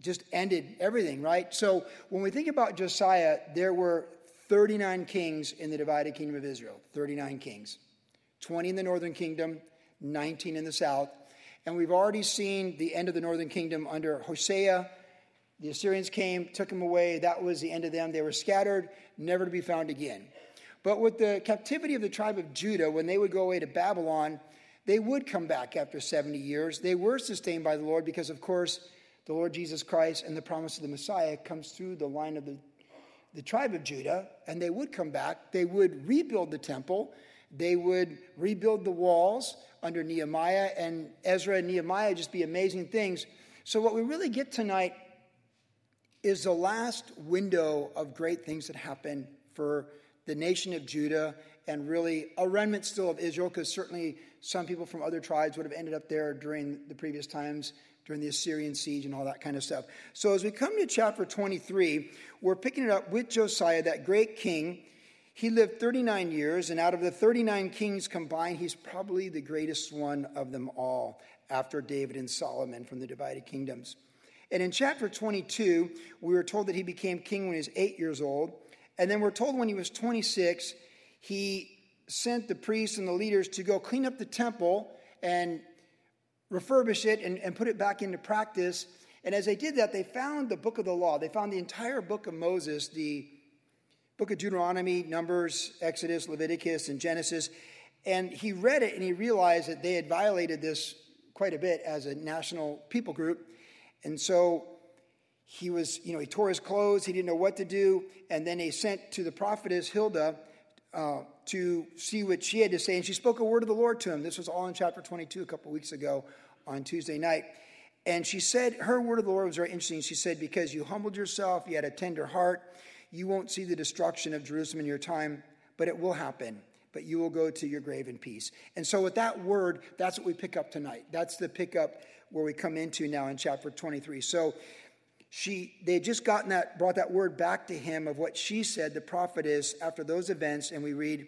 just ended everything, right? So when we think about Josiah, there were 39 kings in the divided kingdom of Israel. 39 kings. 20 in the northern kingdom, 19 in the south. And we've already seen the end of the northern kingdom under Hosea. The Assyrians came, took them away. That was the end of them. They were scattered, never to be found again. But with the captivity of the tribe of Judah, when they would go away to Babylon, they would come back after 70 years. They were sustained by the Lord because, of course, the Lord Jesus Christ and the promise of the Messiah comes through the line of the, the tribe of Judah, and they would come back. They would rebuild the temple. They would rebuild the walls under Nehemiah, and Ezra and Nehemiah just be amazing things. So, what we really get tonight is the last window of great things that happen for the nation of Judah and really a remnant still of Israel, because certainly some people from other tribes would have ended up there during the previous times, during the Assyrian siege and all that kind of stuff. So, as we come to chapter 23, we're picking it up with Josiah, that great king. He lived 39 years, and out of the 39 kings combined, he's probably the greatest one of them all after David and Solomon from the divided kingdoms. And in chapter 22, we were told that he became king when he was eight years old. And then we're told when he was 26, he sent the priests and the leaders to go clean up the temple and refurbish it and, and put it back into practice. And as they did that, they found the book of the law. They found the entire book of Moses, the book of Deuteronomy, Numbers, Exodus, Leviticus, and Genesis. And he read it and he realized that they had violated this quite a bit as a national people group. And so he was, you know, he tore his clothes, he didn't know what to do. And then he sent to the prophetess Huldah uh, to see what she had to say. And she spoke a word of the Lord to him. This was all in chapter 22 a couple weeks ago on Tuesday night. And she said, her word of the Lord was very interesting. She said, Because you humbled yourself, you had a tender heart, you won't see the destruction of Jerusalem in your time, but it will happen. But you will go to your grave in peace. And so, with that word, that's what we pick up tonight. That's the pickup where we come into now in chapter 23. So, she they had just gotten that brought that word back to him of what she said the prophetess after those events and we read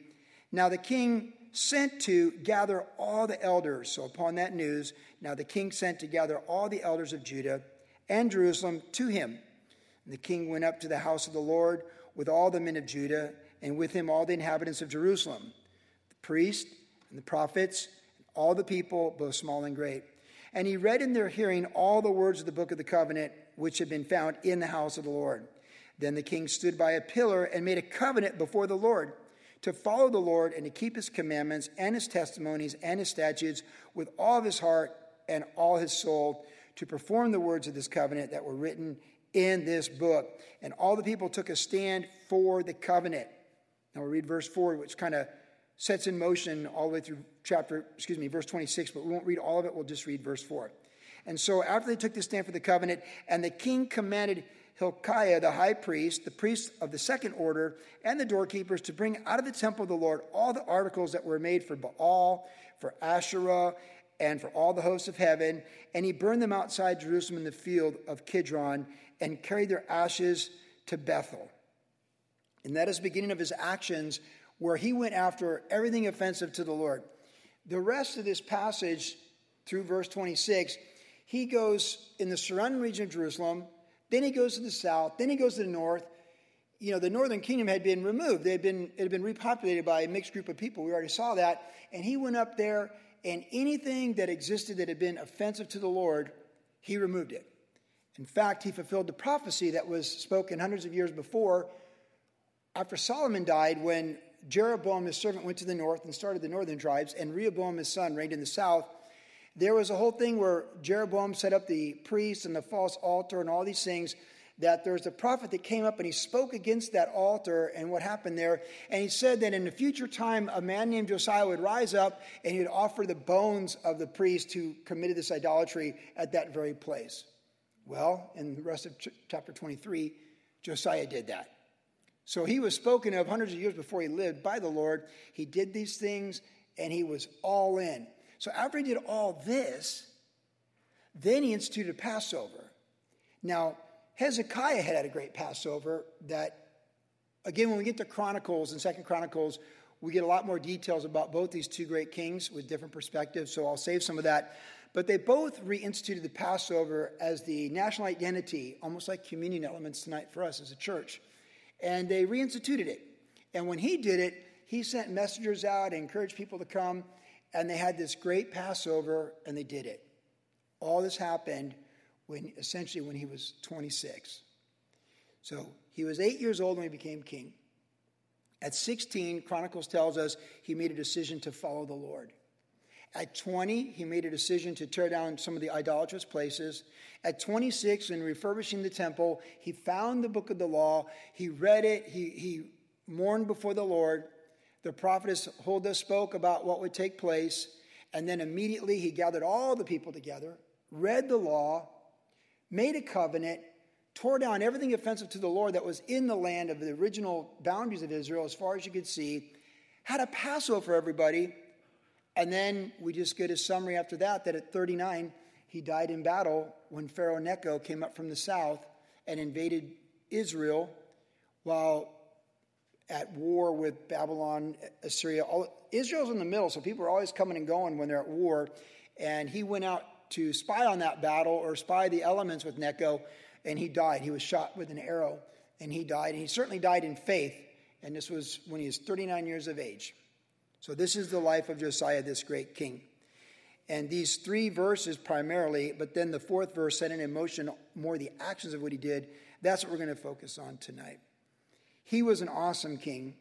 now the king sent to gather all the elders so upon that news now the king sent to gather all the elders of judah and jerusalem to him and the king went up to the house of the Lord with all the men of Judah, and with him all the inhabitants of Jerusalem, the priests and the prophets, and all the people, both small and great. And he read in their hearing all the words of the book of the covenant which had been found in the house of the Lord. Then the king stood by a pillar and made a covenant before the Lord to follow the Lord and to keep his commandments and his testimonies and his statutes with all of his heart and all his soul, to perform the words of this covenant that were written in this book. And all the people took a stand for the covenant. Now we read verse 4, which kind of sets in motion all the way through chapter, excuse me, verse 26, but we won't read all of it. We'll just read verse 4. And so after they took the stand for the covenant, and the king commanded Hilkiah, the high priest, the priest of the second order, and the doorkeepers to bring out of the temple of the Lord all the articles that were made for Baal, for Asherah, and for all the hosts of heaven. And he burned them outside Jerusalem in the field of Kidron and carried their ashes to Bethel. And that is the beginning of his actions where he went after everything offensive to the Lord. The rest of this passage through verse 26, he goes in the surrounding region of Jerusalem, then he goes to the south, then he goes to the north. You know, the northern kingdom had been removed. They had been, it had been repopulated by a mixed group of people. We already saw that. And he went up there, and anything that existed that had been offensive to the Lord, he removed it. In fact, he fulfilled the prophecy that was spoken hundreds of years before after Solomon died when Jeroboam, his servant, went to the north and started the northern tribes, and Rehoboam, his son, reigned in the south. There was a whole thing where Jeroboam set up the priests and the false altar and all these things. That there's a prophet that came up and he spoke against that altar and what happened there. And he said that in the future time, a man named Josiah would rise up and he would offer the bones of the priest who committed this idolatry at that very place. Well, in the rest of ch- chapter 23, Josiah did that. So he was spoken of hundreds of years before he lived by the Lord. He did these things and he was all in. So after he did all this, then he instituted Passover. Now, Hezekiah had had a great Passover that, again, when we get to Chronicles and Second Chronicles, we get a lot more details about both these two great kings with different perspectives. So I'll save some of that. But they both reinstituted the Passover as the national identity, almost like communion elements tonight for us as a church. And they reinstituted it. And when he did it, he sent messengers out and encouraged people to come. And they had this great Passover, and they did it. All this happened when essentially when he was 26. So he was eight years old when he became king. At 16, Chronicles tells us he made a decision to follow the Lord. At 20, he made a decision to tear down some of the idolatrous places. At 26, in refurbishing the temple, he found the book of the law. He read it. He, he mourned before the Lord. The prophetess Huldah spoke about what would take place. And then immediately he gathered all the people together, read the law, made a covenant, tore down everything offensive to the Lord that was in the land of the original boundaries of Israel as far as you could see, had a Passover for everybody, and then we just get a summary after that that at 39, he died in battle when Pharaoh Necho came up from the south and invaded Israel while at war with Babylon, Assyria. All, Israel's in the middle, so people are always coming and going when they're at war. And he went out to spy on that battle or spy the elements with Necho and he died. He was shot with an arrow, and he died. And he certainly died in faith, and this was when he was 39 years of age. So, this is the life of Josiah, this great king. And these three verses primarily, but then the fourth verse setting in motion more the actions of what he did, that's what we're going to focus on tonight. He was an awesome king.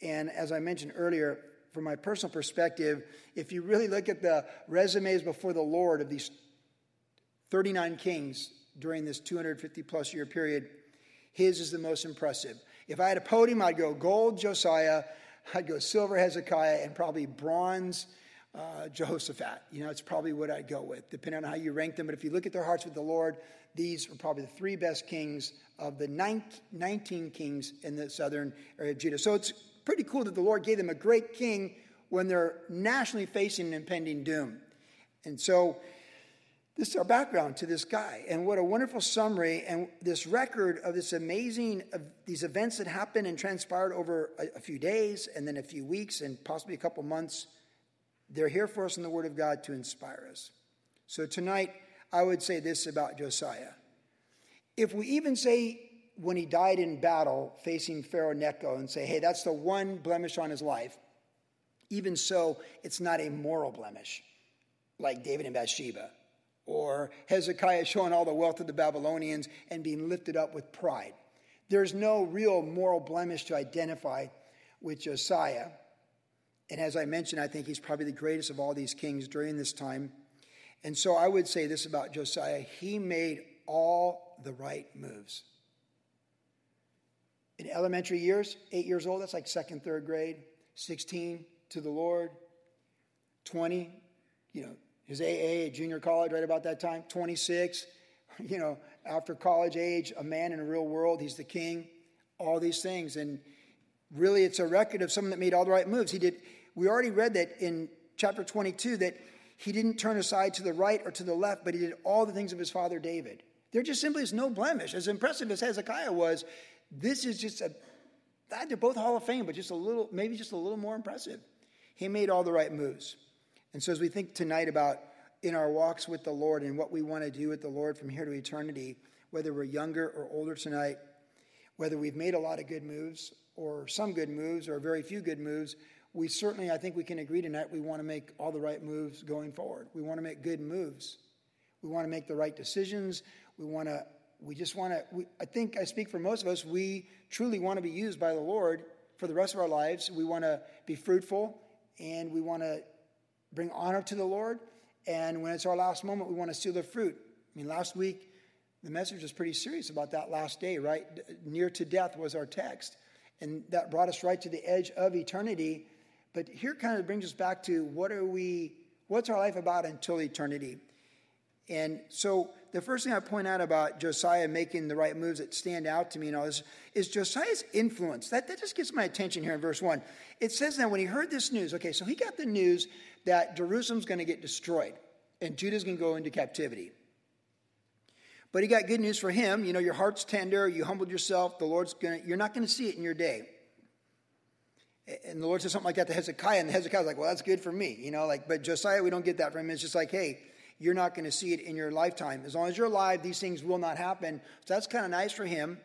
And as I mentioned earlier, from my personal perspective, if you really look at the resumes before the Lord of these 39 kings, during this 250 plus year period, his is the most impressive. If I had a podium, I'd go gold Josiah, I'd go silver Hezekiah, and probably bronze uh, Jehoshaphat. You know, it's probably what I'd go with, depending on how you rank them. But if you look at their hearts with the Lord, these are probably the three best kings of the 19 kings in the southern area of Judah. So it's pretty cool that the Lord gave them a great king when they're nationally facing an impending doom. And so this is our background to this guy. And what a wonderful summary and this record of this amazing, of these events that happened and transpired over a, a few days and then a few weeks and possibly a couple months. They're here for us in the Word of God to inspire us. So tonight, I would say this about Josiah. If we even say when he died in battle facing Pharaoh Necho and say, hey, that's the one blemish on his life, even so, it's not a moral blemish like David and Bathsheba or Hezekiah showing all the wealth of the Babylonians and being lifted up with pride. There's no real moral blemish to identify with Josiah. And as I mentioned, I think he's probably the greatest of all these kings during this time. And so I would say this about Josiah he made all the right moves. In elementary years, eight years old, that's like second, third grade, 16 to the Lord, 20, you know, his AA at junior college right about that time, 26. You know, after college age, a man in a real world, he's the king, all these things. And really, it's a record of someone that made all the right moves. He did, we already read that in chapter 22 that he didn't turn aside to the right or to the left, but he did all the things of his father David. There just simply is no blemish. As impressive as Hezekiah was, this is just a, they're both Hall of Fame, but just a little, maybe just a little more impressive. He made all the right moves. And so, as we think tonight about in our walks with the Lord and what we want to do with the Lord from here to eternity, whether we're younger or older tonight, whether we've made a lot of good moves or some good moves or very few good moves, we certainly, I think we can agree tonight, we want to make all the right moves going forward. We want to make good moves. We want to make the right decisions. We want to, we just want to, we, I think I speak for most of us, we truly want to be used by the Lord for the rest of our lives. We want to be fruitful and we want to bring honor to the Lord. And when it's our last moment, we want to seal the fruit. I mean, last week, the message was pretty serious about that last day, right? Near to death was our text. And that brought us right to the edge of eternity. But here kind of brings us back to what are we, what's our life about until eternity? And so the first thing I point out about Josiah making the right moves that stand out to me and all this is Josiah's influence. That, that just gets my attention here in verse 1. It says that when he heard this news, okay, so he got the news that Jerusalem's going to get destroyed and Judah's going to go into captivity. But he got good news for him. You know, your heart's tender, you humbled yourself, the Lord's going to, you're not going to see it in your day. And the Lord said something like that to Hezekiah, and Hezekiah's like, well, that's good for me. You know, like, but Josiah, we don't get that from him. It's just like, hey, you're not going to see it in your lifetime. As long as you're alive, these things will not happen. So that's kind of nice for him.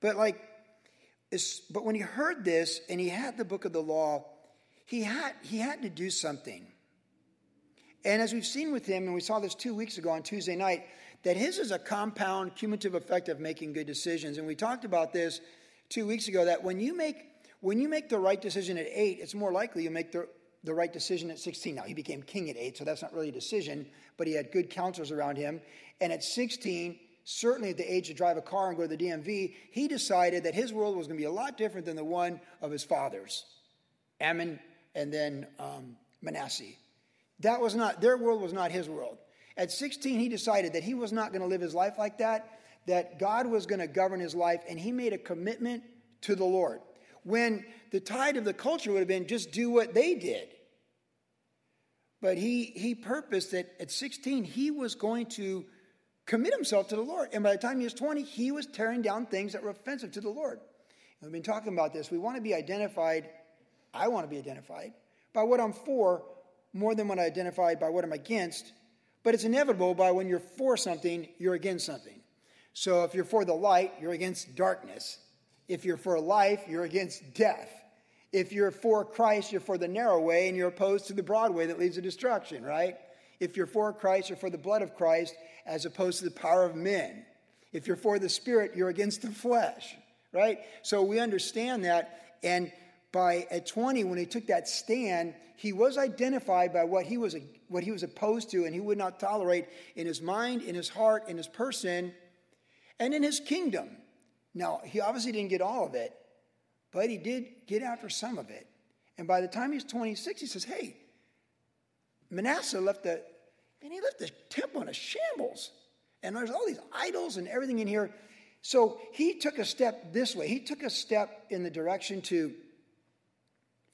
But like, but when he heard this and he had the book of the law, he had he had to do something. And as we've seen with him, and we saw this two weeks ago on Tuesday night, that his is a compound cumulative effect of making good decisions. And we talked about this two weeks ago that when you make when you make the right decision at eight, it's more likely you make the, the right decision at 16. Now, he became king at eight, so that's not really a decision, but he had good counselors around him. And at 16, certainly at the age to drive a car and go to the DMV, he decided that his world was going to be a lot different than the one of his fathers, Amon and then um, Manasseh. That was not, their world was not his world. At 16, he decided that he was not going to live his life like that, that God was going to govern his life, and he made a commitment to the Lord. When the tide of the culture would have been just do what they did. But he, he purposed that at 16, he was going to commit himself to the Lord. And by the time he was 20, he was tearing down things that were offensive to the Lord. And we've been talking about this. We want to be identified, I want to be identified, by what I'm for more than what I identify by what I'm against. But it's inevitable by when you're for something, you're against something. So if you're for the light, you're against darkness. If you're for life, you're against death. If you're for Christ, you're for the narrow way and you're opposed to the broad way that leads to destruction, right? If you're for Christ, you're for the blood of Christ as opposed to the power of men. If you're for the Spirit, you're against the flesh, right? So we understand that. And by at 20, when he took that stand, he was identified by what he was, what he was opposed to and he would not tolerate in his mind, in his heart, in his person, and in his kingdom. Now, he obviously didn't get all of it, but he did get after some of it. And by the time he's 26, he says, Hey, Manasseh left the, and he left the temple in a shambles. And there's all these idols and everything in here. So he took a step this way. He took a step in the direction to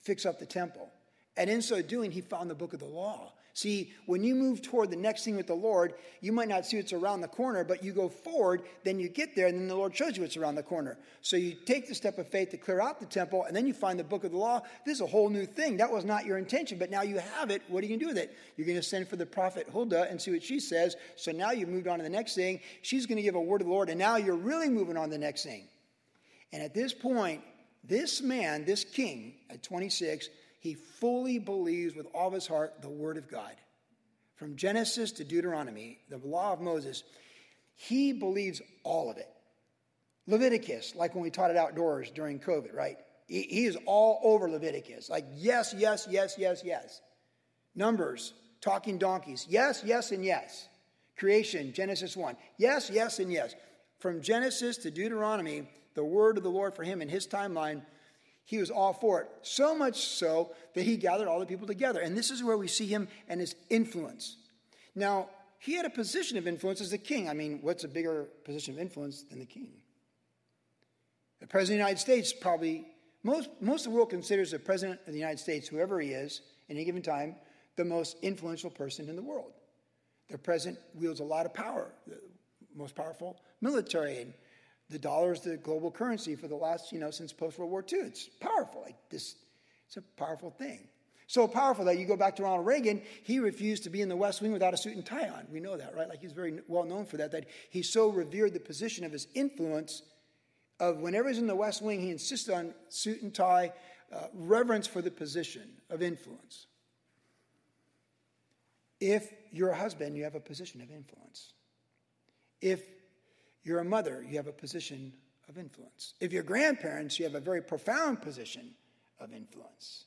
fix up the temple. And in so doing, he found the book of the law. See, when you move toward the next thing with the Lord, you might not see what's around the corner, but you go forward, then you get there, and then the Lord shows you what's around the corner. So you take the step of faith to clear out the temple, and then you find the book of the law. This is a whole new thing. That was not your intention, but now you have it. What are you going to do with it? You're going to send for the prophet Huldah and see what she says. So now you've moved on to the next thing. She's going to give a word of the Lord, and now you're really moving on to the next thing. And at this point, this man, this king at 26, he fully believes with all of his heart the Word of God. From Genesis to Deuteronomy, the law of Moses, he believes all of it. Leviticus, like when we taught it outdoors during COVID, right? He, is all over Leviticus. Like, yes, yes, yes, yes, yes. Numbers, talking donkeys, yes, yes, and yes. Creation, Genesis 1. Yes, yes, and yes. From Genesis to Deuteronomy, the word of the Lord for him in his timeline he was all for it. So much so that he gathered all the people together. And this is where we see him and his influence. Now, he had a position of influence as the king. I mean, what's a bigger position of influence than the king? The president of the United States probably, most, most of the world considers the president of the United States, whoever he is, at any given time, the most influential person in the world. The president wields a lot of power, the most powerful military and the dollar is the global currency for the last, you know, since post World War II. It's powerful. Like this, it's a powerful thing. So powerful that you go back to Ronald Reagan, he refused to be in the West Wing without a suit and tie on. We know that, right? Like he's very well known for that, that he so revered the position of his influence of whenever he's in the West Wing, he insisted on suit and tie, uh, reverence for the position of influence. If you're a husband, you have a position of influence. If you're a mother, you have a position of influence. If you're grandparents, you have a very profound position of influence.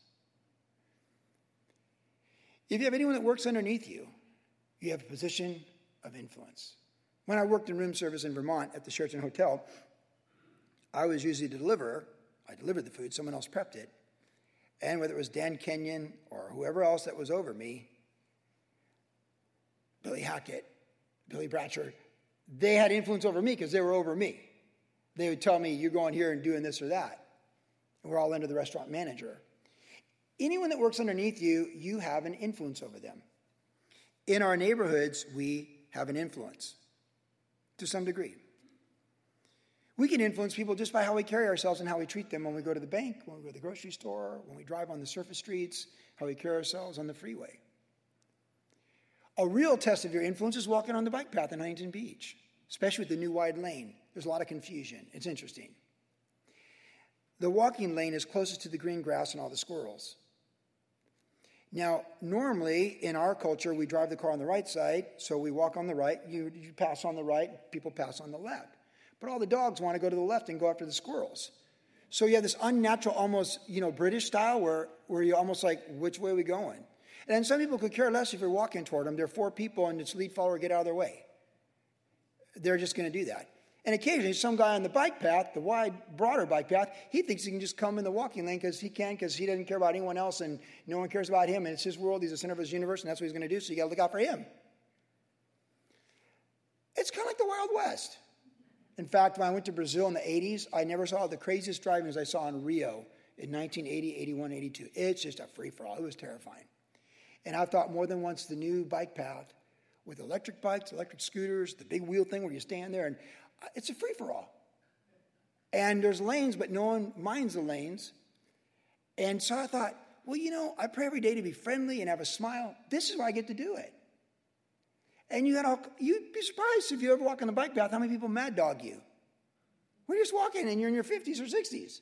If you have anyone that works underneath you, you have a position of influence. When I worked in room service in Vermont at the Sheraton Hotel, I was usually the deliverer. I delivered the food, someone else prepped it. And whether it was Dan Kenyon or whoever else that was over me, Billy Hackett, Billy Bratcher, they had influence over me because they were over me. They would tell me, you're going here and doing this or that. And we're all under the restaurant manager. Anyone that works underneath you, you have an influence over them. In our neighborhoods, we have an influence to some degree. We can influence people just by how we carry ourselves and how we treat them when we go to the bank, when we go to the grocery store, when we drive on the surface streets, how we carry ourselves on the freeway. A real test of your influence is walking on the bike path in Huntington Beach, especially with the new wide lane. There's a lot of confusion. It's interesting. The walking lane is closest to the green grass and all the squirrels. Now, normally in our culture, we drive the car on the right side, so we walk on the right, you, you pass on the right, people pass on the left. But all the dogs want to go to the left and go after the squirrels. So you have this unnatural, almost, you know, British style where, where you're almost like, which way are we going? And then some people could care less if you're walking toward them. There are four people and it's lead follower, get out of their way. They're just going to do that. And occasionally, some guy on the bike path, the wide, broader bike path, he thinks he can just come in the walking lane because he can, because he doesn't care about anyone else and no one cares about him. And it's his world, he's the center of his universe, and that's what he's going to do. So you got to look out for him. It's kind of like the Wild West. In fact, when I went to Brazil in the 80s, I never saw the craziest driving as I saw in Rio in 1980, 81, 82. It's just a free for all. It was terrifying. And I've thought more than once the new bike path with electric bikes, electric scooters, the big wheel thing where you stand there, and it's a free for all. And there's lanes, but no one minds the lanes. And so I thought, well, you know, I pray every day to be friendly and have a smile. This is where I get to do it. And you got all, you'd be surprised if you ever walk on the bike path how many people mad dog you. We're just walking and you're in your 50s or 60s.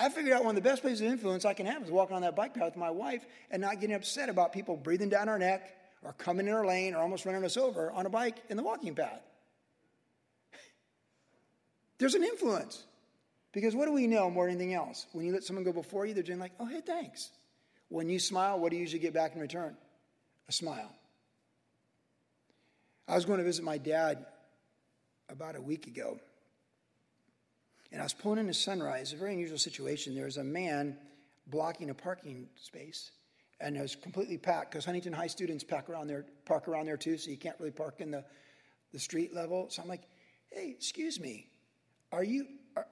I figured out one of the best places of influence I can have is walking on that bike path with my wife and not getting upset about people breathing down our neck or coming in our lane or almost running us over on a bike in the walking path. There's an influence. Because what do we know more than anything else? When you let someone go before you, they're doing like, oh, hey, thanks. When you smile, what do you usually get back in return? A smile. I was going to visit my dad about a week ago. And I was pulling into Sunrise, a very unusual situation. There was a man blocking a parking space, and it was completely packed because Huntington High students pack around there, park around there too, so you can't really park in the, the street level. So I'm like, hey, excuse me, are you are,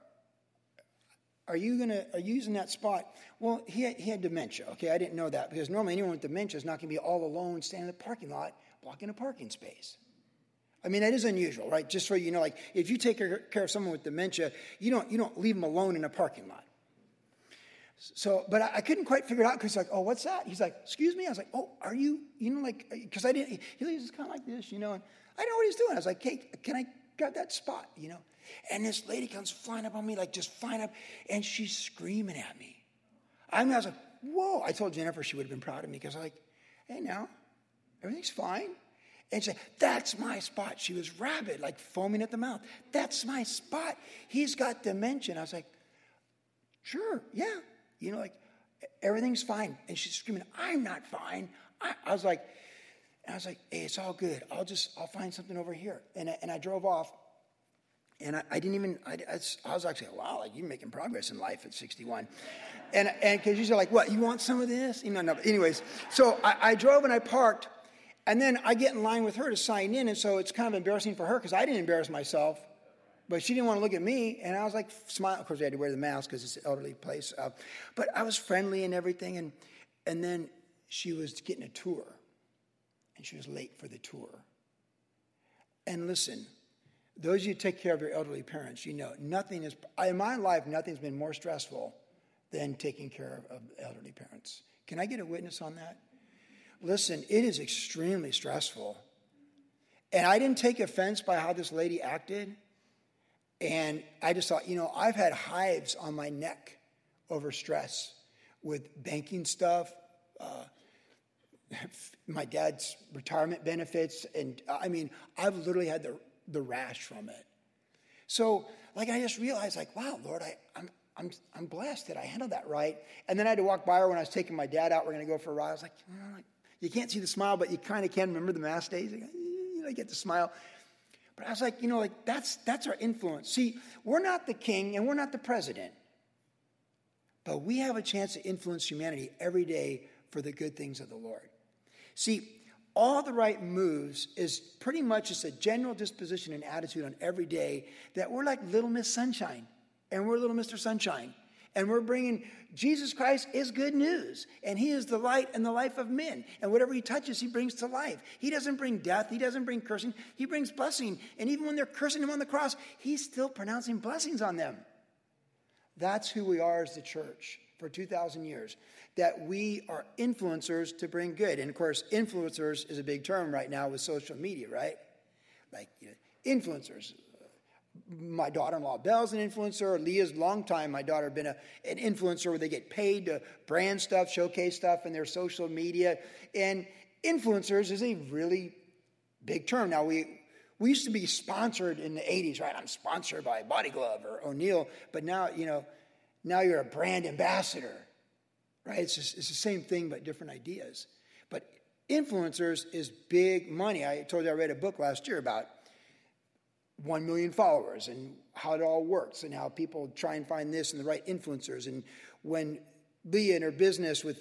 are you gonna are you using that spot? Well, he had, he had dementia. Okay, I didn't know that because normally anyone with dementia is not to be all alone standing in the parking lot blocking a parking space. I mean, that is unusual, right? Just so you know, like if you take care of someone with dementia, you don't you don't leave them alone in a parking lot. So, but I, I couldn't quite figure it out because like, oh, what's that? He's like, excuse me. I was like, oh, are you, you know, like, uh, because I didn't. He was kind of like this, you know, and I know what he's doing. I was like, hey, can I grab that spot, you know? And this lady comes flying up on me, like just flying up, and she's screaming at me. I mean, I was like, whoa. I told Jennifer she would have been proud of me because I like, hey, now, everything's fine. And she said, That's my spot. She was rabid, like foaming at the mouth. That's my spot. He's got dementia. I was like, Sure, yeah. You know, like, everything's fine. And she's screaming, I'm not fine. I, I was like, I was like, hey, it's all good. I'll just, I'll find something over here. And I, and I drove off. And I, I didn't even, I, I, was actually, wow, like you're making progress in life at 61. And and because you're like, what, you want some of this? You know, no. Anyways, so I, I drove and I parked. And then I get in line with her to sign in. And so it's kind of embarrassing for her because I didn't embarrass myself. But she didn't want to look at me. And I was like, smile. Of course, we had to wear the mask because it's an elderly place. Uh, but I was friendly and everything. And, and then she was getting a tour. And she was late for the tour. And listen, those of you take care of your elderly parents, you know, nothing is, in my life, nothing's been more stressful than taking care of elderly parents. Can I get a witness on that? Listen, it is extremely stressful. And I didn't take offense by how this lady acted. And I just thought, you know, I've had hives on my neck over stress with banking stuff, uh, my dad's retirement benefits. And I mean, I've literally had the, the rash from it. So, like, I just realized, like, wow, Lord, I, I'm, I'm, I'm blessed that I handled that right. And then I had to walk by her when I was taking my dad out. We're going to go for a ride. I was like, like you can't see the smile, but you kind of can remember the mass days. You know, get the smile. But I was like, you know, like that's that's our influence. See, we're not the king and we're not the president. But we have a chance to influence humanity every day for the good things of the Lord. See, all the right moves is pretty much just a general disposition and attitude on every day that we're like little Miss Sunshine and we're little Mr. Sunshine. And we're bringing Jesus Christ is good news. And he is the light and the life of men. And whatever he touches, he brings to life. He doesn't bring death. He doesn't bring cursing. He brings blessing. And even when they're cursing him on the cross, he's still pronouncing blessings on them. That's who we are as the church. for 2,000 years that we are influencers to bring good. And of course, influencers is a big term right now with social media, right? Like you know, influencers. My daughter in law Belle's an influencer. Leah's long time, my daughter, been a, an influencer where they get paid to brand stuff, showcase stuff in their social media. And influencers is a really big term. Now, we, we used to be sponsored in the 80s, right? I'm sponsored by Body Glove or O'Neill, but now, you know, now you're a brand ambassador, right? It's, just, it's the same thing, but different ideas. But influencers is big money. I told you I read a book last year about 1 million followers and how it all works and how people try and find this and the right influencers. And when Leah and her business with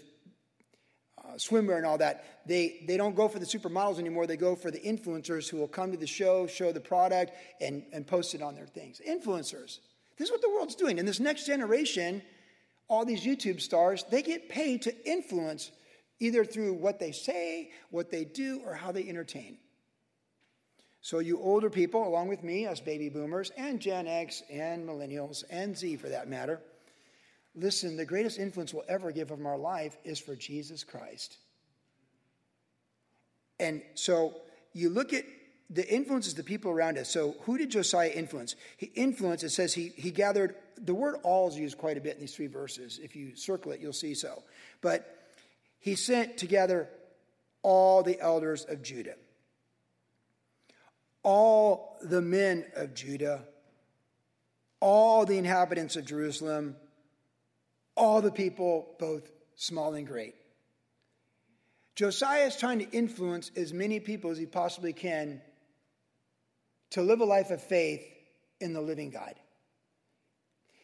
uh, swimwear and all that, they, they don't go for the supermodels anymore. They go for the influencers who will come to the show, show the product, and, and post it on their things. Influencers. This is what the world's doing. And this next generation, all these YouTube stars, they get paid to influence either through what they say, what they do, or how they entertain. So, you older people, along with me, us baby boomers, and Gen X, and millennials, and Z for that matter, listen, the greatest influence we'll ever give of our life is for Jesus Christ. And so, you look at the influences the people around us. So, who did Josiah influence? He influenced, it says he, he gathered, the word all is used quite a bit in these three verses. If you circle it, you'll see so. But he sent together all the elders of Judah, all the men of Judah, all the inhabitants of Jerusalem, all the people, both small and great. Josiah is trying to influence as many people as he possibly can to live a life of faith in the living God.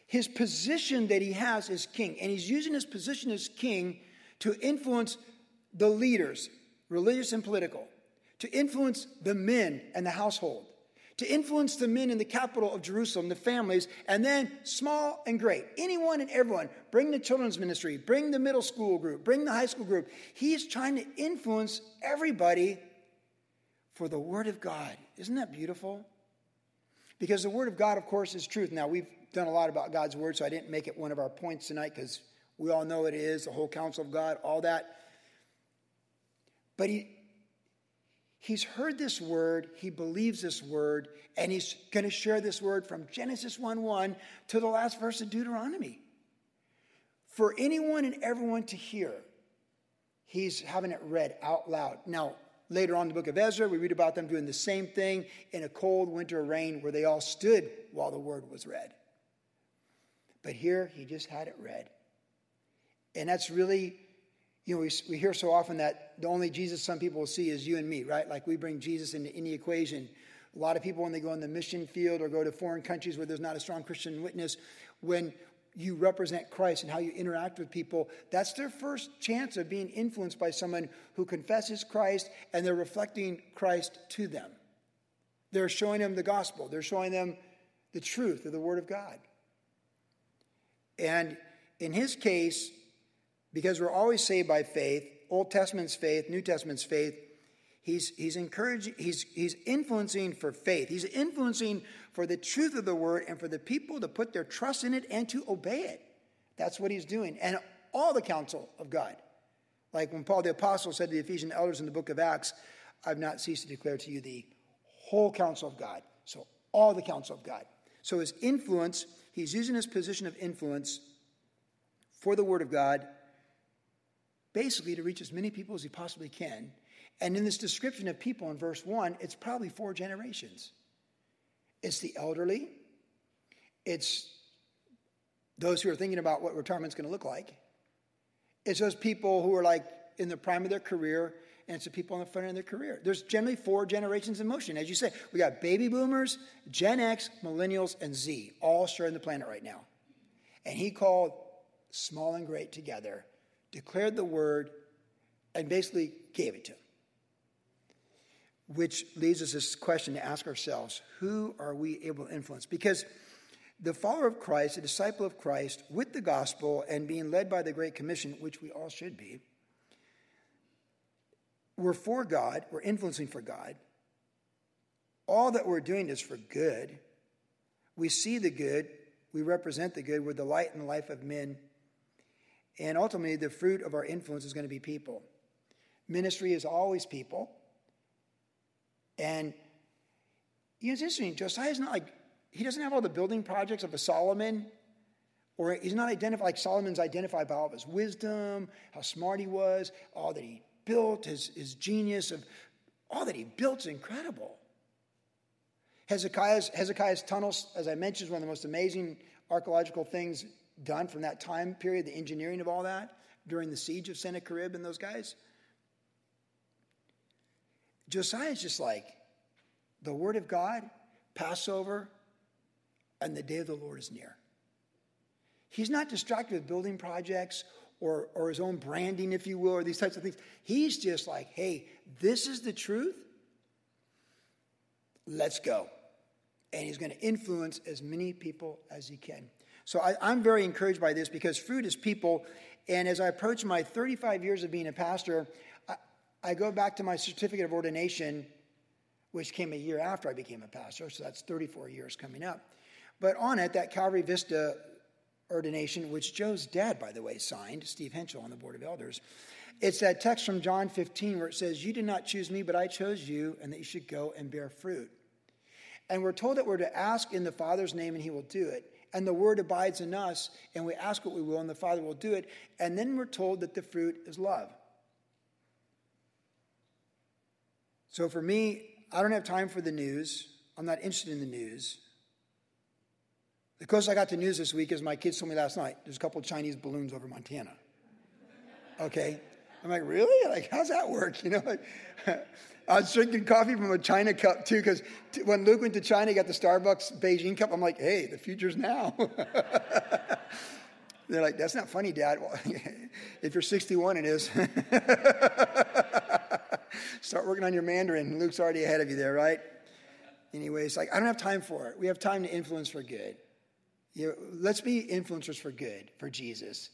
His position that he has as king, and he's using his position as king to influence the leaders, religious and political, to influence the men and the household, to influence the men in the capital of Jerusalem, the families, and then small and great, anyone and everyone. Bring the children's ministry, bring the middle school group, bring the high school group. He's trying to influence everybody for the Word of God. Isn't that beautiful? Because the Word of God, of course, is truth. Now, we've done a lot about God's Word, so I didn't make it one of our points tonight because we all know it is, the whole counsel of God, all that. But he, he's heard this word, he believes this word, and he's going to share this word from Genesis 1 1 to the last verse of Deuteronomy. For anyone and everyone to hear, he's having it read out loud. Now, Later on in the book of Ezra, we read about them doing the same thing in a cold winter rain where they all stood while the word was read. But here, he just had it read. And that's really, you know, we, we hear so often that the only Jesus some people will see is you and me, right? Like we bring Jesus into any equation. A lot of people, when they go in the mission field or go to foreign countries where there's not a strong Christian witness, when you represent Christ and how you interact with people, that's their first chance of being influenced by someone who confesses Christ and they're reflecting Christ to them. They're showing them the gospel, they're showing them the truth of the Word of God. And in his case, because we're always saved by faith, Old Testament's faith, New Testament's faith, he's, he's encouraging, he's, he's influencing for faith. He's influencing for the truth of the word and for the people to put their trust in it and to obey it. That's what he's doing. And all the counsel of God. Like when Paul the Apostle said to the Ephesian elders in the book of Acts, I've not ceased to declare to you the whole counsel of God. So, all the counsel of God. So, his influence, he's using his position of influence for the Word of God, basically to reach as many people as he possibly can. And in this description of people in verse 1, it's probably four generations. It's the elderly. It's those who are thinking about what retirement's going to look like. It's those people who are like in the prime of their career, and it's the people on the front end of their career. There's generally four generations in motion. As you say, we got baby boomers, Gen X, millennials, and Z, all sharing the planet right now. And he called small and great together, declared the word, and basically gave it to them. Which leads us this question to ask ourselves who are we able to influence? Because the follower of Christ, a disciple of Christ, with the gospel and being led by the Great Commission, which we all should be, we're for God, we're influencing for God. All that we're doing is for good. We see the good, we represent the good, we're the light in the life of men. And ultimately, the fruit of our influence is going to be people. Ministry is always people. And you know, it's interesting. Josiah's not like, he doesn't have all the building projects of a Solomon, or he's not identified like Solomon's identified by all of his wisdom, how smart he was, all that he built, his, his genius of all that he built is incredible. Hezekiah's, Hezekiah's tunnels, as I mentioned, is one of the most amazing archaeological things done from that time period, the engineering of all that during the siege of Sennacherib and those guys. Josiah's just like, the word of God, Passover, and the day of the Lord is near. He's not distracted with building projects or, or his own branding, if you will, or these types of things. He's just like, hey, this is the truth. Let's go. And he's going to influence as many people as he can. So I, I'm very encouraged by this because fruit is people. And as I approach my 35 years of being a pastor, I, I go back to my certificate of ordination, which came a year after I became a pastor. So that's 34 years coming up. But on it, that Calvary Vista ordination, which Joe's dad, by the way, signed, Steve Henschel on the Board of Elders. It's that text from John 15 where it says, You did not choose me, but I chose you, and that you should go and bear fruit. And we're told that we're to ask in the Father's name, and he will do it. And the word abides in us, and we ask what we will, and the Father will do it. And then we're told that the fruit is love. So for me, I don't have time for the news. I'm not interested in the news. The closest I got to news this week is my kids told me last night there's a couple of Chinese balloons over Montana. Okay? I'm like, really? Like, how's that work? You know, I was drinking coffee from a China cup too, because t- when Luke went to China, he got the Starbucks Beijing cup. I'm like, hey, the future's now. They're like, that's not funny, Dad. Well, if you're 61, it is. Start working on your Mandarin. Luke's already ahead of you there, right? Anyways, like I don't have time for it. We have time to influence for good. You know, let's be influencers for good, for Jesus.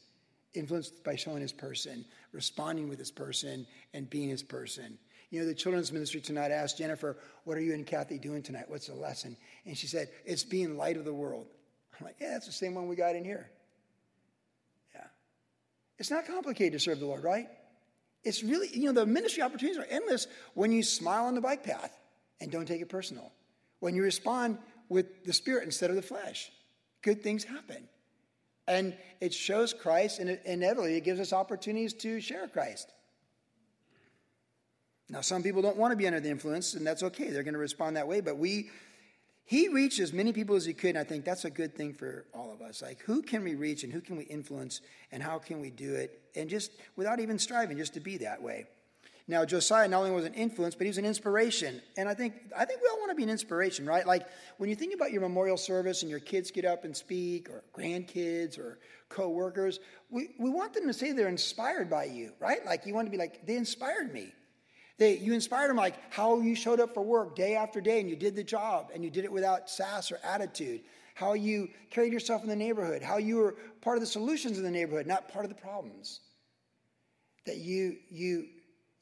Influenced by showing his person, responding with his person, and being his person. You know, the children's ministry tonight asked Jennifer, What are you and Kathy doing tonight? What's the lesson? And she said, It's being light of the world. I'm like, Yeah, that's the same one we got in here. Yeah. It's not complicated to serve the Lord, right? It's really, you know, the ministry opportunities are endless when you smile on the bike path and don't take it personal. When you respond with the spirit instead of the flesh good things happen. And it shows Christ, and it, inevitably it gives us opportunities to share Christ. Now, some people don't want to be under the influence, and that's okay. They're going to respond that way. But we, he reached as many people as he could, and I think that's a good thing for all of us. Like, who can we reach, and who can we influence, and how can we do it? And just without even striving, just to be that way. Now, Josiah not only was an influence, but he was an inspiration. And I think, I think we all want to be an inspiration, right? Like when you think about your memorial service and your kids get up and speak, or grandkids, or co-workers, we, we want them to say they're inspired by you, right? Like you want to be like, they inspired me. They, you inspired them like how you showed up for work day after day and you did the job and you did it without sass or attitude. How you carried yourself in the neighborhood. How you were part of the solutions in the neighborhood, not part of the problems. That you, you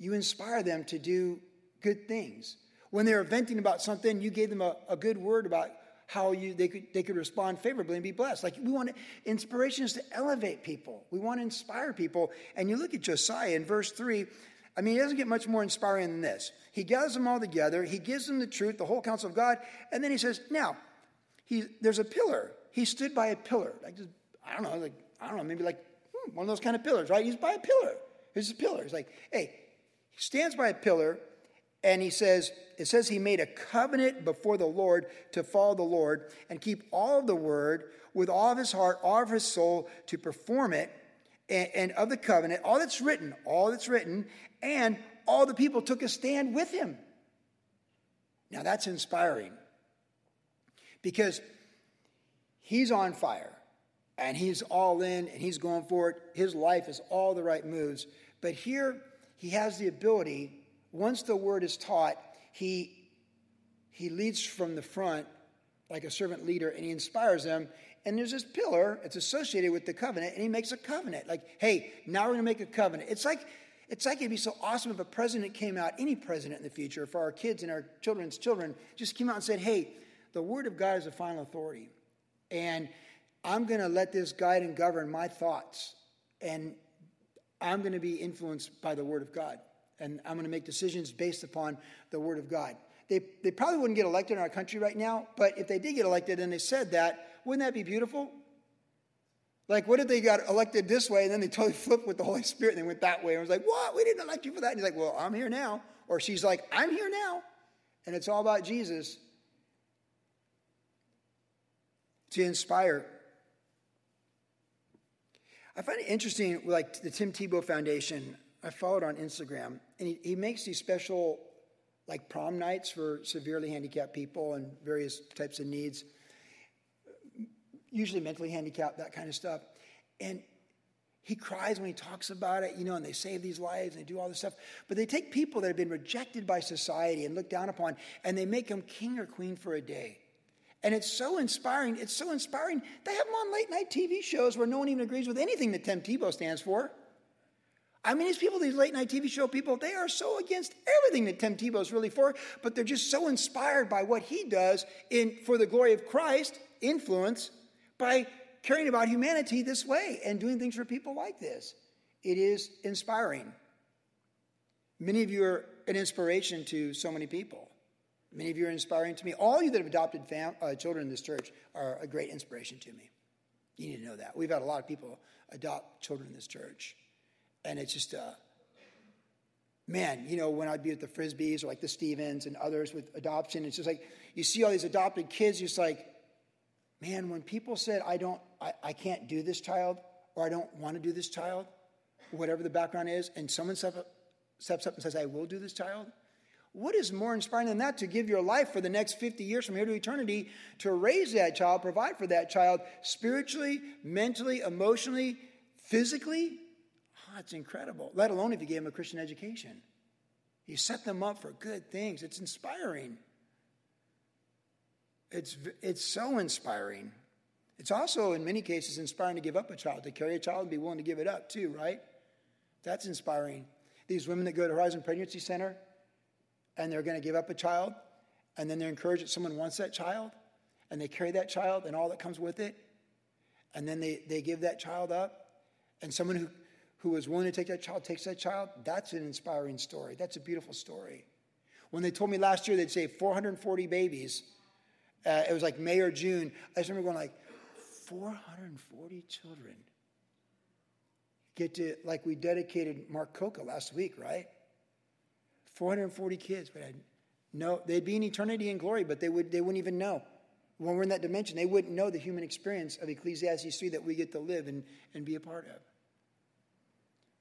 you inspire them to do good things. When they were venting about something, you gave them a, a good word about how you, they, could, they could respond favorably and be blessed. Like we want inspiration is to elevate people. We want to inspire people. And you look at Josiah in verse 3, I mean, it doesn't get much more inspiring than this. He gathers them all together, he gives them the truth, the whole counsel of God, and then he says, Now, he, there's a pillar. He stood by a pillar. Like, just, I don't know, like, I don't know, maybe like hmm, one of those kind of pillars, right? He's by a pillar. Here's a pillar. He's like, hey, he stands by a pillar and he says, it says he made a covenant before the Lord to follow the Lord and keep all of the word with all of his heart, all of his soul to perform it, and, and of the covenant, all that's written, all that's written, and all the people took a stand with him. Now that's inspiring because he's on fire and he's all in and he's going for it. His life is all the right moves. But here he has the ability, once the word is taught, he, he leads from the front like a servant leader and he inspires them. And there's this pillar, it's associated with the covenant, and he makes a covenant. Like, hey, now we're gonna make a covenant. It's like it's like it'd be so awesome if a president came out, any president in the future, for our kids and our children's children, just came out and said, hey, the word of God is the final authority. And I'm gonna let this guide and govern my thoughts and I'm going to be influenced by the Word of God. And I'm going to make decisions based upon the Word of God. They, they probably wouldn't get elected in our country right now, but if they did get elected and they said that, wouldn't that be beautiful? Like, what if they got elected this way and then they totally flipped with the Holy Spirit and they went that way and was like, what? We didn't elect you for that. And he's like, well, I'm here now. Or she's like, I'm here now. And it's all about Jesus to inspire I find it interesting, like the Tim Tebow Foundation, I followed on Instagram, and he, he makes these special, like prom nights for severely handicapped people and various types of needs, usually mentally handicapped, that kind of stuff. And he cries when he talks about it, you know, and they save these lives and they do all this stuff. But they take people that have been rejected by society and looked down upon, and they make them king or queen for a day. And it's so inspiring. It's so inspiring. They have them on late night TV shows where no one even agrees with anything that Tim Tebow stands for. I mean, these people, these late night TV show people, they are so against everything that Tim Tebow is really for, but they're just so inspired by what he does in for the glory of Christ, influence, by caring about humanity this way and doing things for people like this. It is inspiring. Many of you are an inspiration to so many people. Many of you are inspiring to me. All you that have adopted fam- uh, children in this church are a great inspiration to me. You need to know that. We've had a lot of people adopt children in this church. And it's just, uh, man, you know, when I'd be at the Frisbees or like the Stevens and others with adoption, it's just like you see all these adopted kids, just like, man, when people said, I don't, I, I can't do this child or I don't want to do this child, whatever the background is, and someone steps up, steps up and says, I will do this child, what is more inspiring than that to give your life for the next 50 years from here to eternity to raise that child, provide for that child spiritually, mentally, emotionally, physically? Oh, it's incredible, let alone if you gave them a Christian education. You set them up for good things. It's inspiring. It's, it's so inspiring. It's also, in many cases, inspiring to give up a child, to carry a child and be willing to give it up, too, right? That's inspiring. These women that go to Horizon Pregnancy Center, and they're going to give up a child, and then they're encouraged that someone wants that child, and they carry that child and all that comes with it, and then they, they give that child up, and someone who, who is willing to take that child takes that child, that's an inspiring story. That's a beautiful story. When they told me last year they'd save 440 babies, uh, it was like May or June, I just remember going like, 440 children. Get to, like we dedicated Mark Coca last week, right? 440 kids, but I'd, no, they'd be in eternity in glory, but they, would, they wouldn't even know. When we're in that dimension, they wouldn't know the human experience of Ecclesiastes 3 that we get to live and, and be a part of.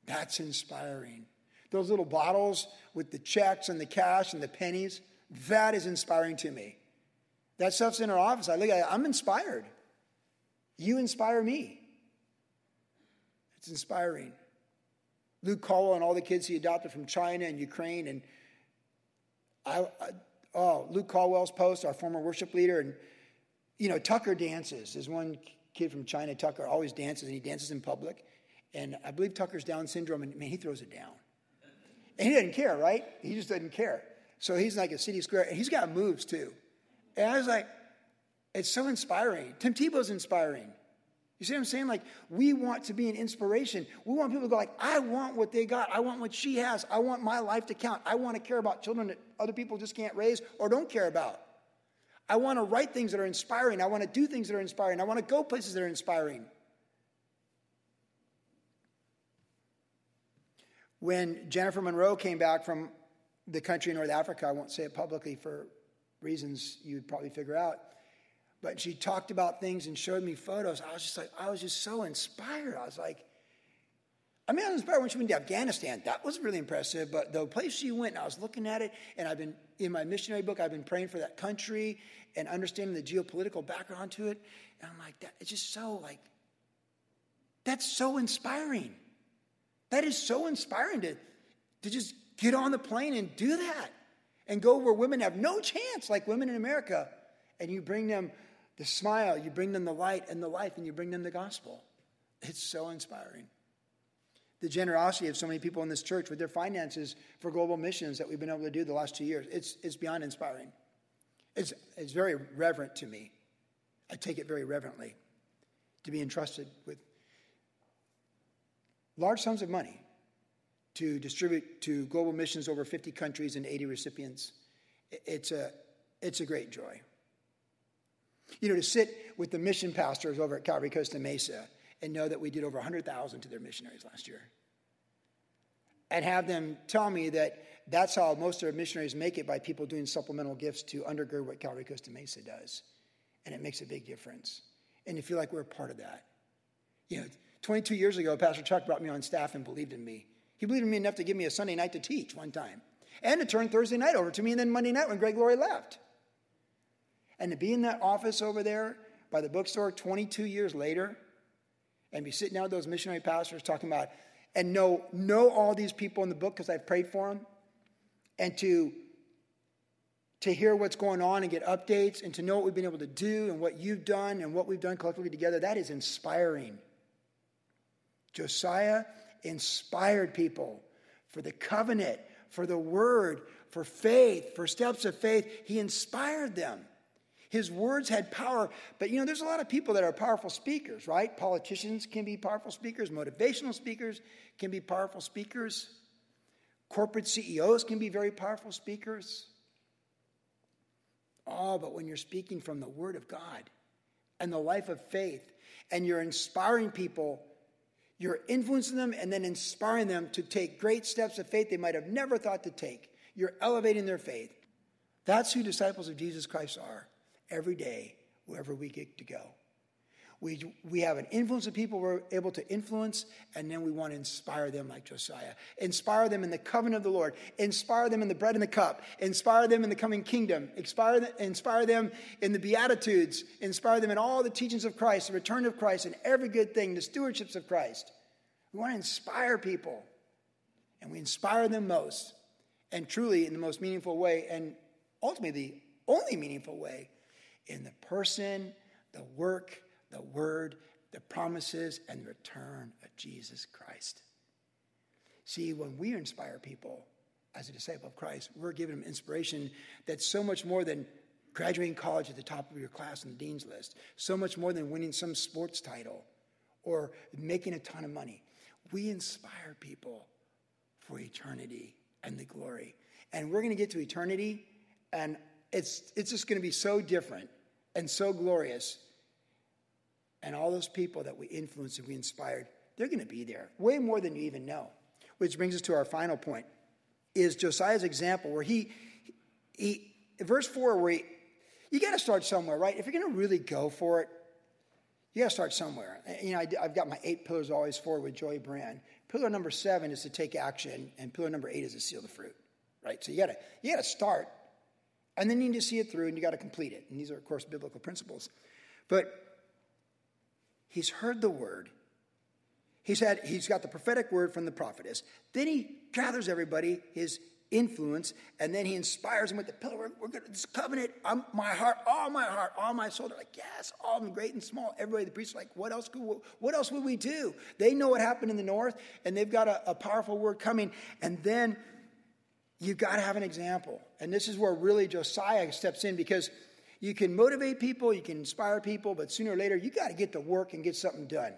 That's inspiring. Those little bottles with the checks and the cash and the pennies, that is inspiring to me. That stuff's in our office. I look at it, I'm inspired. You inspire me. It's inspiring. Luke Caldwell and all the kids he adopted from China and Ukraine. And I, I, oh, Luke Caldwell's post, our former worship leader, and you know, Tucker dances. There's one kid from China, Tucker, always dances, and he dances in public. And I believe Tucker's Down syndrome, and man, he throws it down. And he doesn't care, right? He just doesn't care. So he's like a city square, and he's got moves too. And I was like, it's so inspiring. Tim Tebow's inspiring. You see what I'm saying? Like, we want to be an inspiration. We want people to go like, I want what they got. I want what she has. I want my life to count. I want to care about children that other people just can't raise or don't care about. I want to write things that are inspiring. I want to do things that are inspiring. I want to go places that are inspiring. When Jennifer Monroe came back from the country in North Africa, I won't say it publicly for reasons you'd probably figure out, but she talked about things and showed me photos. I was just like, I was just so inspired. I was like, I mean, I was inspired when she went to Afghanistan. That was really impressive. But the place she went, I was looking at it, and I've been in my missionary book. I've been praying for that country and understanding the geopolitical background to it. And I'm like, that, it's just so like, that's so inspiring. That is so inspiring to, to just get on the plane and do that, and go where women have no chance, like women in America, and you bring them the smile, you bring them the light and the life, and you bring them the gospel. It's so inspiring. The generosity of so many people in this church with their finances for global missions that we've been able to do the last two years, it's, it's beyond inspiring. It's, it's very reverent to me. I take it very reverently to be entrusted with large sums of money to distribute to global missions over 50 countries and 80 recipients. It's a, it's a great joy. You know, to sit with the mission pastors over at Calvary Costa Mesa and know that we did over 100,000 to their missionaries last year. And have them tell me that that's how most of our missionaries make it by people doing supplemental gifts to undergird what Calvary Costa Mesa does. And it makes a big difference. And you feel like we're a part of that. You know, 22 years ago, Pastor Chuck brought me on staff and believed in me. He believed in me enough to give me a Sunday night to teach one time and to turn Thursday night over to me and then Monday night when Greg Laurie left. And to be in that office over there by the bookstore 22 years later and be sitting down with those missionary pastors talking about and know, know all these people in the book because I've prayed for them and to to hear what's going on and get updates and to know what we've been able to do and what you've done and what we've done collectively together, that is inspiring. Josiah inspired people for the covenant, for the word, for faith, for steps of faith. He inspired them. His words had power, but you know, there's a lot of people that are powerful speakers, right? Politicians can be powerful speakers, motivational speakers can be powerful speakers, corporate CEOs can be very powerful speakers. Oh, but when you're speaking from the Word of God and the life of faith, and you're inspiring people, you're influencing them and then inspiring them to take great steps of faith they might have never thought to take. You're elevating their faith. That's who disciples of Jesus Christ are every day, wherever we get to go. We, we have an influence of people we're able to influence, and then we want to inspire them like Josiah. Inspire them in the covenant of the Lord. Inspire them in the bread and the cup. Inspire them in the coming kingdom. Inspire, inspire them in the Beatitudes. Inspire them in all the teachings of Christ, the return of Christ, and every good thing, the stewardships of Christ. We want to inspire people, and we inspire them most, and truly in the most meaningful way, and ultimately the only meaningful way, in the person, the work, the word, the promises, and the return of Jesus Christ. See, when we inspire people as a disciple of Christ, we're giving them inspiration that's so much more than graduating college at the top of your class on the dean's list, so much more than winning some sports title or making a ton of money. We inspire people for eternity and the glory. And we're going to get to eternity, and it's, it's just going to be so different and so glorious and all those people that we influenced and we inspired, they're going to be there way more than you even know. Which brings us to our final point is Josiah's example where he, he verse 4, where he, you got to start somewhere, right? If you're going to really go for it, you got to start somewhere. You know, I, have got my eight pillars always forward with Joy Brand. Pillar number seven is to take action, and pillar number eight is to seal the fruit, right? So you got to you got to start, and then you need to see it through, and you got to complete it. And these are, of course, biblical principles. But He's heard the word. He's had he's got the prophetic word from the prophetess. Then he gathers everybody, his influence, and then he inspires them with the pillar. We're, we're going to this covenant. I'm, my heart, all my heart, all my soul. They're like, yes, all them great and small. Everybody, the priests, like, what else? Could, what else would we do? They know what happened in the north, and they've got a, a powerful word coming. And then you've got to have an example. And this is where really Josiah steps in because you can motivate people, you can inspire people, but sooner or later, you got to get to work and get something done.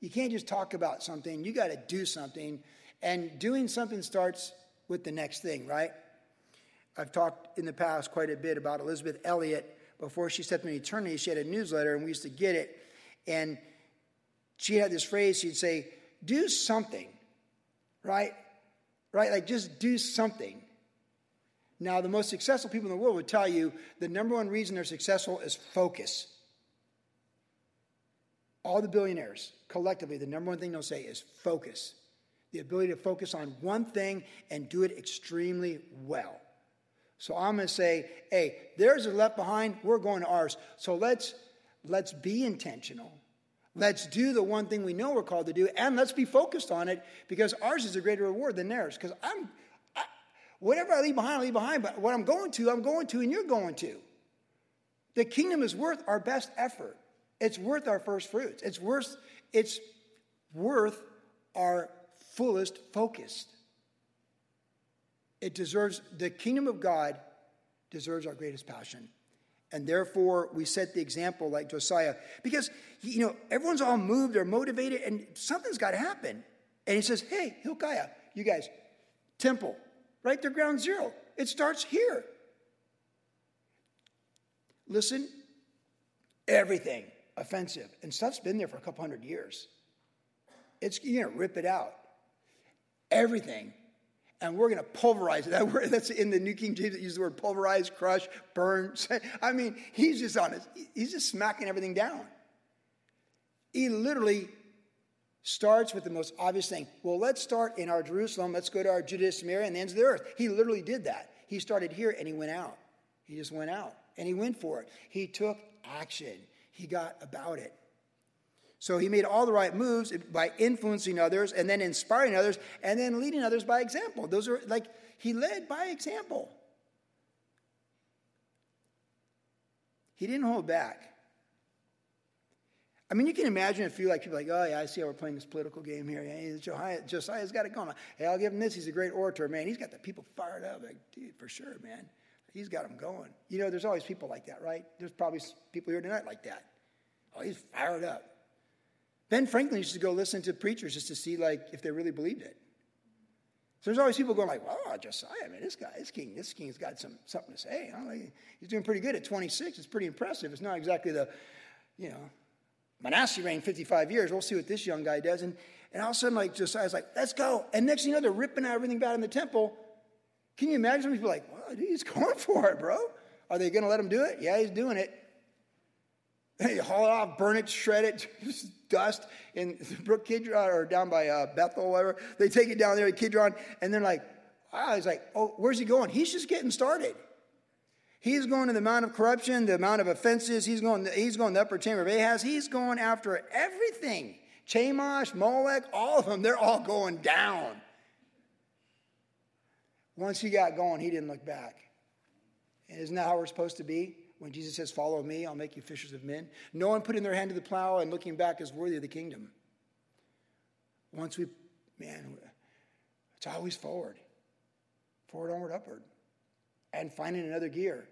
You can't just talk about something, you got to do something. And doing something starts with the next thing, right? I've talked in the past quite a bit about Elisabeth Elliot. Before she stepped into eternity, she had a newsletter, and we used to get it. And she had this phrase she'd say, Do something, right? Right? Like just do something. Now, the most successful people in the world would tell you the number one reason they're successful is focus. All the billionaires, collectively, the number one thing they'll say is focus. The ability to focus on one thing and do it extremely well. So I'm going to say, hey, theirs are left behind, we're going to ours. So let's let's be intentional. Let's do the one thing we know we're called to do, and let's be focused on it because ours is a greater reward than theirs. Because I'm Whatever I leave behind, I leave behind. But what I'm going to, I'm going to, and you're going to. The kingdom is worth our best effort. It's worth our first fruits. It's worth, it's worth our fullest focus. It deserves, the kingdom of God deserves our greatest passion. And therefore, we set the example like Josiah. Because, you know, everyone's all moved or motivated, and something's got to happen. And he says, Hey, Hilkiah, you guys, temple, right there, ground zero. It starts here. Listen, everything offensive, and stuff's been there for a couple hundred years. It's, going to rip it out. Everything. And we're going to pulverize it. That word, that's in the New King James that uses the word pulverize, crush, burn. I mean, he's just on it. He's just smacking everything down. He literally starts with the most obvious thing. Well, let's start in our Jerusalem. Let's go to our Judea, Samaria, and the ends of the earth. He literally did that. He started here and he went out. He just went out and he went for it. He took action. He got about it. So he made all the right moves by influencing others and then inspiring others and then leading others by example. Those are like, he led by example. He didn't hold back. I mean, you can imagine a few like people like, oh yeah, I see how we're playing this political game here. Yeah, Josiah, Josiah's got it going. Hey, I'll give him this. He's a great orator, man. He's got the people fired up. Like, dude, for sure, man. He's got them going. You know, there's always people like that, right? There's probably people here tonight like that. Oh, he's fired up. Ben Franklin used to go listen to preachers just to see like if they really believed it. So there's always people going like, "Wow, Josiah, man, this guy, this king, this king's got some something to say. he's doing pretty good at 26. It's pretty impressive. It's not exactly the, you know, Manasseh reigned 55 years. We'll see what this young guy does. And, and all of a sudden, like Josiah's like, let's go. And next thing you know, they're ripping out everything bad in the temple. Can you imagine people like, well, he's going for it, bro. Are they going to let him do it? Yeah, he's doing it. They haul it off, burn it, shred it, dust in Brook Kidron or down by uh, Bethel whatever. They take it down there at Kidron, and they're like, wow, he's like, oh, where's he going? He's just getting started. He's going to the amount of corruption, the amount of offenses. He's going, he's going to the upper chamber of Ahaz. He's going after everything. Chemosh, Molech, all of them, they're all going down. Once he got going, he didn't look back. And isn't that how we're supposed to be? When Jesus says, Follow me, I'll make you fishers of men. No one putting their hand to the plow and looking back is worthy of the kingdom. Once we, man, it's always forward. Forward, onward, upward. And finding another gear.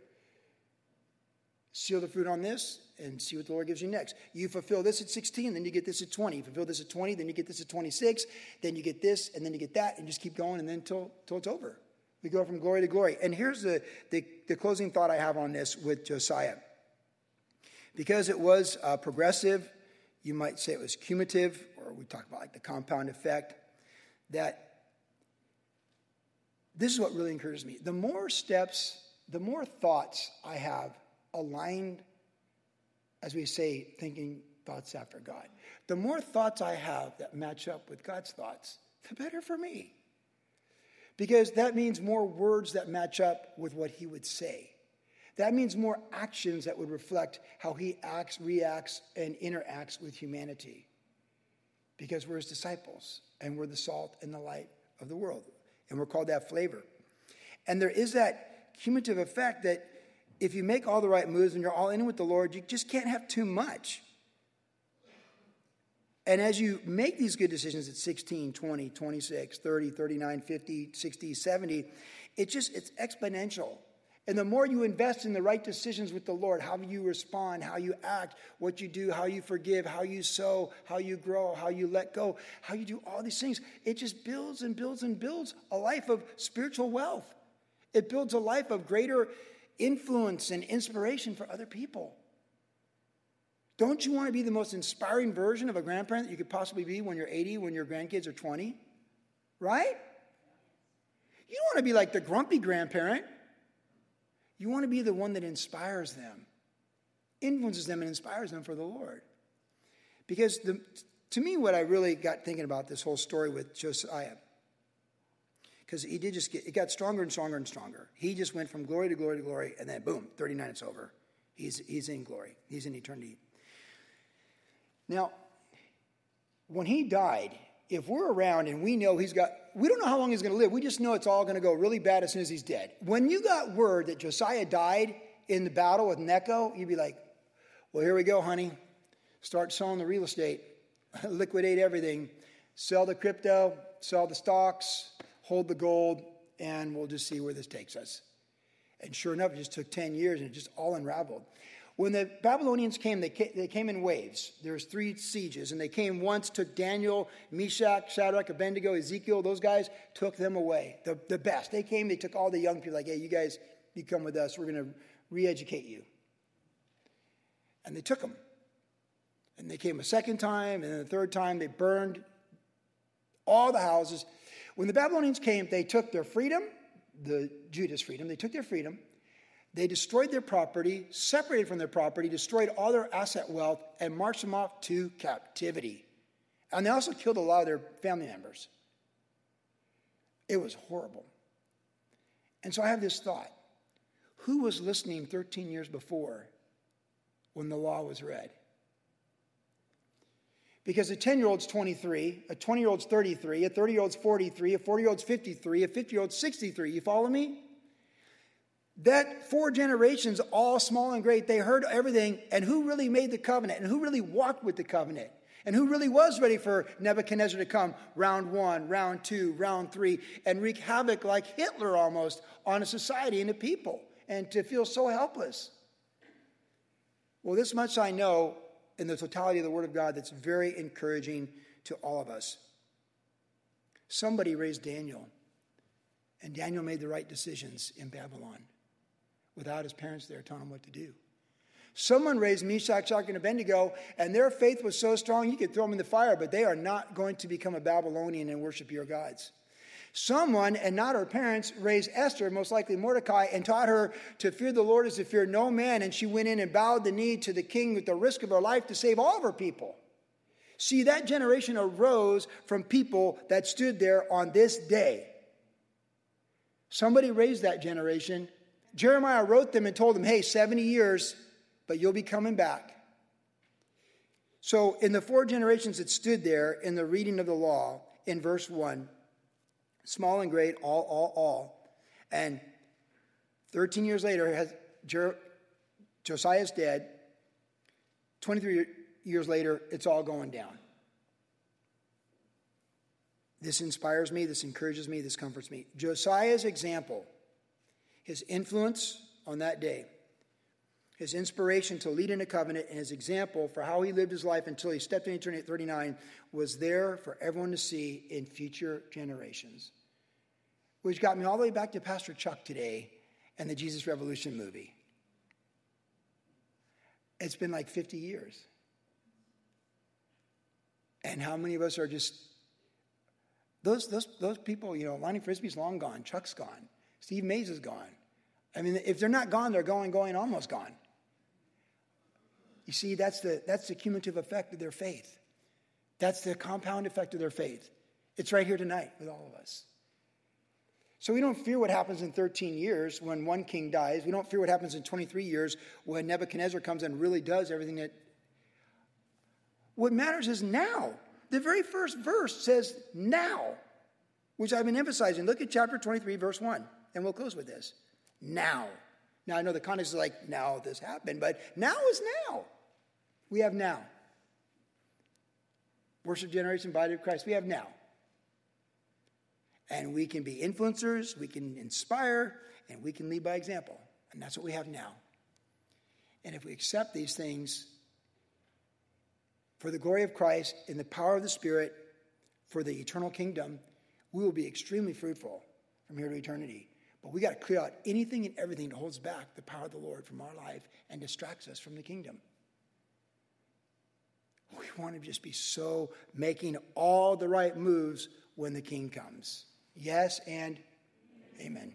Seal the fruit on this and see what the Lord gives you next. You fulfill this at 16, then you get this at 20. You fulfill this at 20, then you get this at 26, then you get this, and then you get that, and just keep going, and then until it's over. We go from glory to glory. And here's the, the, the closing thought I have on this with Josiah. Because it was uh, progressive, you might say it was cumulative, or we talk about like the compound effect, that this is what really encourages me. The more steps, the more thoughts I have aligned, as we say, thinking thoughts after God, the more thoughts I have that match up with God's thoughts, the better for me because that means more words that match up with what he would say. That means more actions that would reflect how he acts, reacts, and interacts with humanity. Because we're his disciples and we're the salt and the light of the world. And we're called that flavor. And there is that cumulative effect that if you make all the right moves and you're all in with the Lord, you just can't have too much. And as you make these good decisions at 16, 20, 26, 30, 39, 50, 60, 70, it just it's exponential. And the more you invest in the right decisions with the Lord, how you respond, how you act, what you do, how you forgive, how you sow, how you grow, how you let go, how you do all these things, it just builds and builds and builds a life of spiritual wealth. It builds a life of greater influence and inspiration for other people. Don't you want to be the most inspiring version of a grandparent that you could possibly be when you're 80, when your grandkids are 20? Right? You don't want to be like the grumpy grandparent. You want to be the one that inspires them, influences them, and inspires them for the Lord. Because the, to me, what I really got thinking about this whole story with Josiah, because he did just get, it got stronger and stronger and stronger. He just went from glory to glory to glory, and then boom, 39, it's over. He's, he's in glory, he's in eternity. Now, when he died, if we're around and we know he's got, we don't know how long he's going to live. We just know it's all going to go really bad as soon as he's dead. When you got word that Josiah died in the battle with Necho, you'd be like, well, here we go, honey. Start selling the real estate, liquidate everything, sell the crypto, sell the stocks, hold the gold, and we'll just see where this takes us. And sure enough, it just took 10 years and it just all unraveled. When the Babylonians came, they came, they came in waves. There was three sieges, and they came once, took Daniel, Meshach, Shadrach, Abednego, Ezekiel. Those guys took them away, the, the best. They came, they took all the young people, like, hey, you guys, you come with us. We're going to re-educate you. And they took them. And they came a second time, and then the third time, they burned all the houses. When the Babylonians came, they took their freedom, the Judah's freedom, they took their freedom, they destroyed their property, separated from their property, destroyed all their asset wealth, and marched them off to captivity. And they also killed a lot of their family members. It was horrible. And so I have this thought who was listening 13 years before when the law was read? Because a 10 year old's 23, a 20 year old's 33, a 30 year old's 43, a 40 year old's 53, a 50 year old's 63. You follow me? That four generations, all small and great, they heard everything. And who really made the covenant? And who really walked with the covenant? And who really was ready for Nebuchadnezzar to come round one, round two, round three, and wreak havoc like Hitler almost on a society and a people, and to feel so helpless? Well, this much I know in the totality of the Word of God that's very encouraging to all of us. Somebody raised Daniel, and Daniel made the right decisions in Babylon without his parents there telling him what to do. Someone raised Meshach, Shadrach, and Abednego, and their faith was so strong you could throw them in the fire, but they are not going to become a Babylonian and worship your gods. Someone, and not her parents, raised Esther, most likely Mordecai, and taught her to fear the Lord as to fear no man, and she went in and bowed the knee to the king with the risk of her life to save all of her people. See, that generation arose from people that stood there on this day. Somebody raised that generation Jeremiah wrote them and told them, hey, 70 years, but you'll be coming back. So, in the four generations that stood there in the reading of the law, in verse 1, small and great, all, all, all. And 13 years later, has, Jer- Josiah's dead. 23 years later, it's all going down. This inspires me, this encourages me, this comforts me. Josiah's example his influence on that day, his inspiration to lead in a covenant, and his example for how he lived his life until he stepped into eternity at 39 was there for everyone to see in future generations. Which got me all the way back to Pastor Chuck today and the Jesus Revolution movie. It's been like 50 years. And how many of us are just those, those, those people, you know, Lonnie Frisbee's long gone, Chuck's gone, Steve Mays is gone. I mean, if they're not gone, they're going, going, almost gone. You see, that's the, that's the cumulative effect of their faith. That's the compound effect of their faith. It's right here tonight with all of us. So we don't fear what happens in 13 years when one king dies. We don't fear what happens in 23 years when Nebuchadnezzar comes and really does everything that. What matters is now. The very first verse says now, which I've been emphasizing. Look at chapter 23, verse 1, and we'll close with this now. Now, I know the context is like, now this happened, but now is now. We have now. Worship generation, body of Christ, we have now. And we can be influencers, we can inspire, and we can lead by example. And that's what we have now. And if we accept these things for the glory of Christ, in the power of the Spirit, for the eternal kingdom, we will be extremely fruitful from here to eternity. But we got to clear out anything and everything that holds back the power of the Lord from our life and distracts us from the kingdom. We want to just be so making all the right moves when the king comes. Yes and amen.